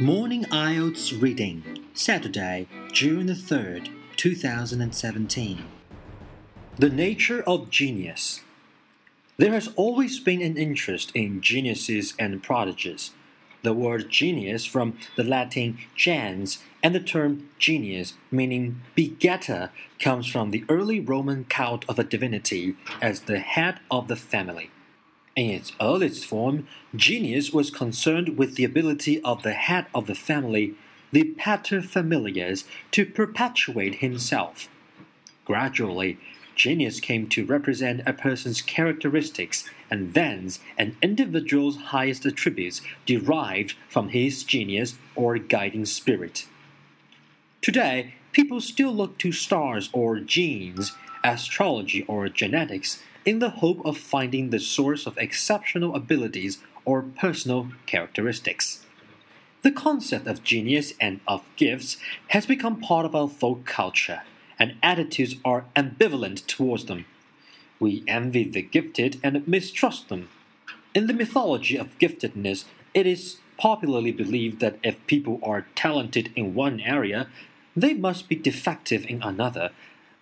Morning IELTS Reading, Saturday, June the 3rd, 2017. The Nature of Genius. There has always been an interest in geniuses and prodigies. The word genius from the Latin gens and the term genius, meaning begetter, comes from the early Roman cult of a divinity as the head of the family. In its earliest form, genius was concerned with the ability of the head of the family, the paterfamilias, to perpetuate himself. Gradually, genius came to represent a person's characteristics and thence an individual's highest attributes derived from his genius or guiding spirit. Today, people still look to stars or genes, astrology or genetics in the hope of finding the source of exceptional abilities or personal characteristics. The concept of genius and of gifts has become part of our folk culture, and attitudes are ambivalent towards them. We envy the gifted and mistrust them. In the mythology of giftedness, it is popularly believed that if people are talented in one area, they must be defective in another,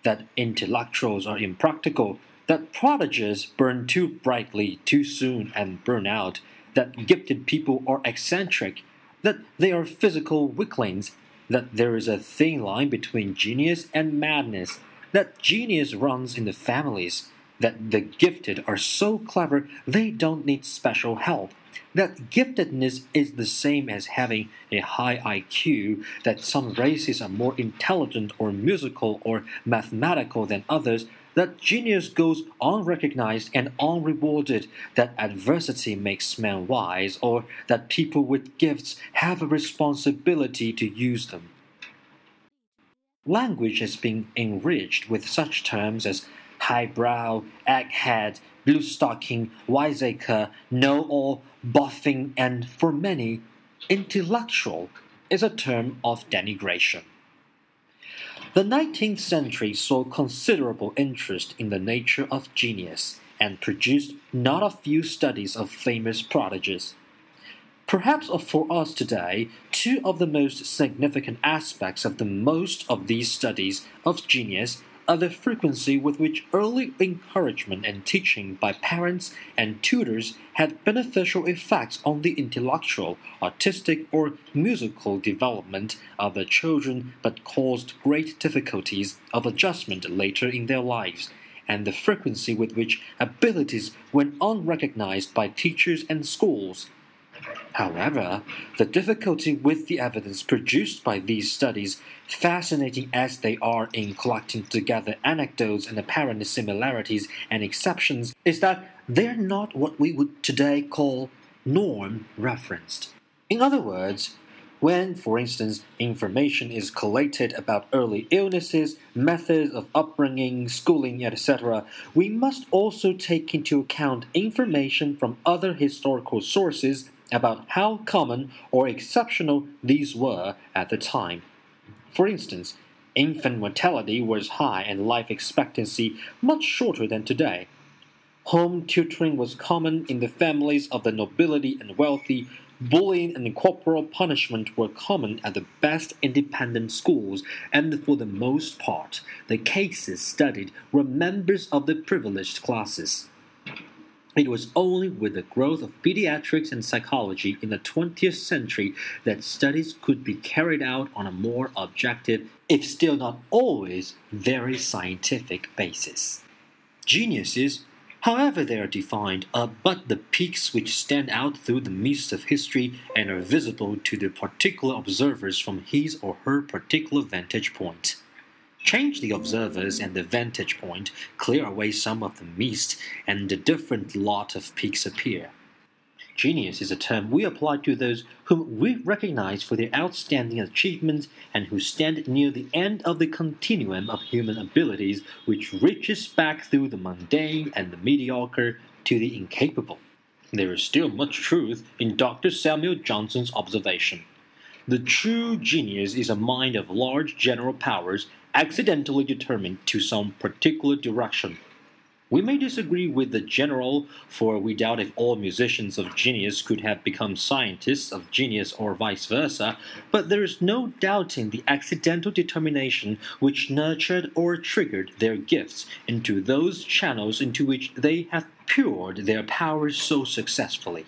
that intellectuals are impractical, that prodigies burn too brightly too soon and burn out, that gifted people are eccentric, that they are physical weaklings, that there is a thin line between genius and madness, that genius runs in the families, that the gifted are so clever they don't need special help, that giftedness is the same as having a high IQ, that some races are more intelligent or musical or mathematical than others, that genius goes unrecognized and unrewarded, that adversity makes men wise, or that people with gifts have a responsibility to use them. Language has been enriched with such terms as highbrow, egghead, blue stocking, wiseacre, know all, boffin, and for many, intellectual is a term of denigration. The 19th century saw considerable interest in the nature of genius and produced not a few studies of famous prodigies. Perhaps for us today, two of the most significant aspects of the most of these studies of genius are the frequency with which early encouragement and teaching by parents and tutors had beneficial effects on the intellectual, artistic, or musical development of the children but caused great difficulties of adjustment later in their lives, and the frequency with which abilities went unrecognized by teachers and schools However, the difficulty with the evidence produced by these studies, fascinating as they are in collecting together anecdotes and apparent similarities and exceptions, is that they're not what we would today call norm referenced. In other words, when, for instance, information is collated about early illnesses, methods of upbringing, schooling, etc., we must also take into account information from other historical sources about how common or exceptional these were at the time. For instance, infant mortality was high and life expectancy much shorter than today. Home tutoring was common in the families of the nobility and wealthy. Bullying and corporal punishment were common at the best independent schools, and for the most part, the cases studied were members of the privileged classes. It was only with the growth of pediatrics and psychology in the 20th century that studies could be carried out on a more objective, if still not always very scientific basis. Geniuses, however they are defined, are but the peaks which stand out through the mists of history and are visible to the particular observers from his or her particular vantage point change the observers and the vantage point, clear away some of the mist, and a different lot of peaks appear. Genius is a term we apply to those whom we recognize for their outstanding achievements and who stand near the end of the continuum of human abilities which reaches back through the mundane and the mediocre to the incapable. There is still much truth in Dr. Samuel Johnson's observation. The true genius is a mind of large general powers accidentally determined to some particular direction. We may disagree with the general, for we doubt if all musicians of genius could have become scientists of genius or vice versa, but there is no doubting the accidental determination which nurtured or triggered their gifts into those channels into which they have poured their powers so successfully.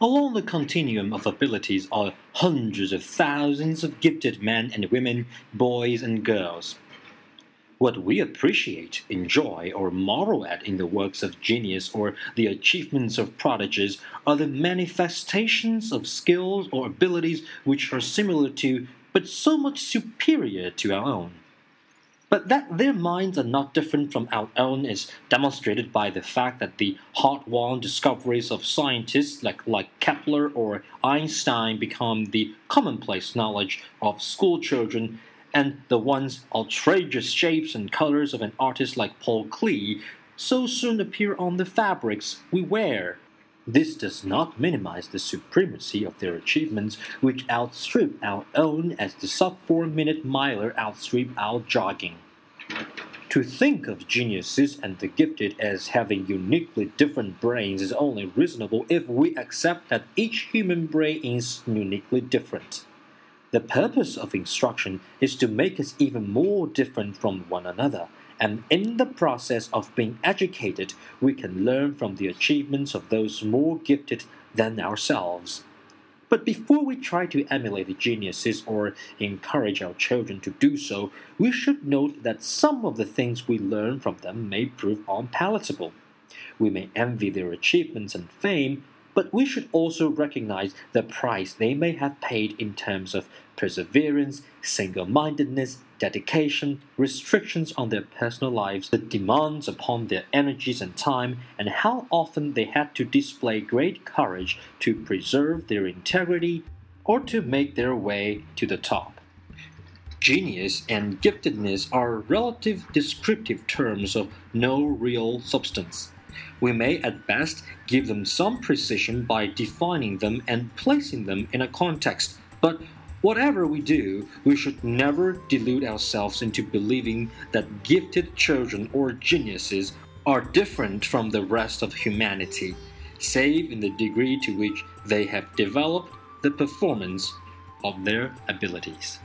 Along the continuum of abilities are hundreds of thousands of gifted men and women, boys and girls. What we appreciate, enjoy, or marvel at in the works of genius or the achievements of prodigies are the manifestations of skills or abilities which are similar to, but so much superior to our own. But that their minds are not different from our own is demonstrated by the fact that the hard-won discoveries of scientists like, like Kepler or Einstein become the commonplace knowledge of school children and the once outrageous shapes and colors of an artist like Paul Klee so soon appear on the fabrics we wear. This does not minimize the supremacy of their achievements, which outstrip our own as the sub four minute miler outstrip our jogging. To think of geniuses and the gifted as having uniquely different brains is only reasonable if we accept that each human brain is uniquely different. The purpose of instruction is to make us even more different from one another, and in the process of being educated, we can learn from the achievements of those more gifted than ourselves. But before we try to emulate the geniuses or encourage our children to do so, we should note that some of the things we learn from them may prove unpalatable. We may envy their achievements and fame, but we should also recognize the price they may have paid in terms of perseverance, single mindedness, dedication, restrictions on their personal lives, the demands upon their energies and time, and how often they had to display great courage to preserve their integrity or to make their way to the top. Genius and giftedness are relative descriptive terms of no real substance. We may at best give them some precision by defining them and placing them in a context, but whatever we do, we should never delude ourselves into believing that gifted children or geniuses are different from the rest of humanity, save in the degree to which they have developed the performance of their abilities.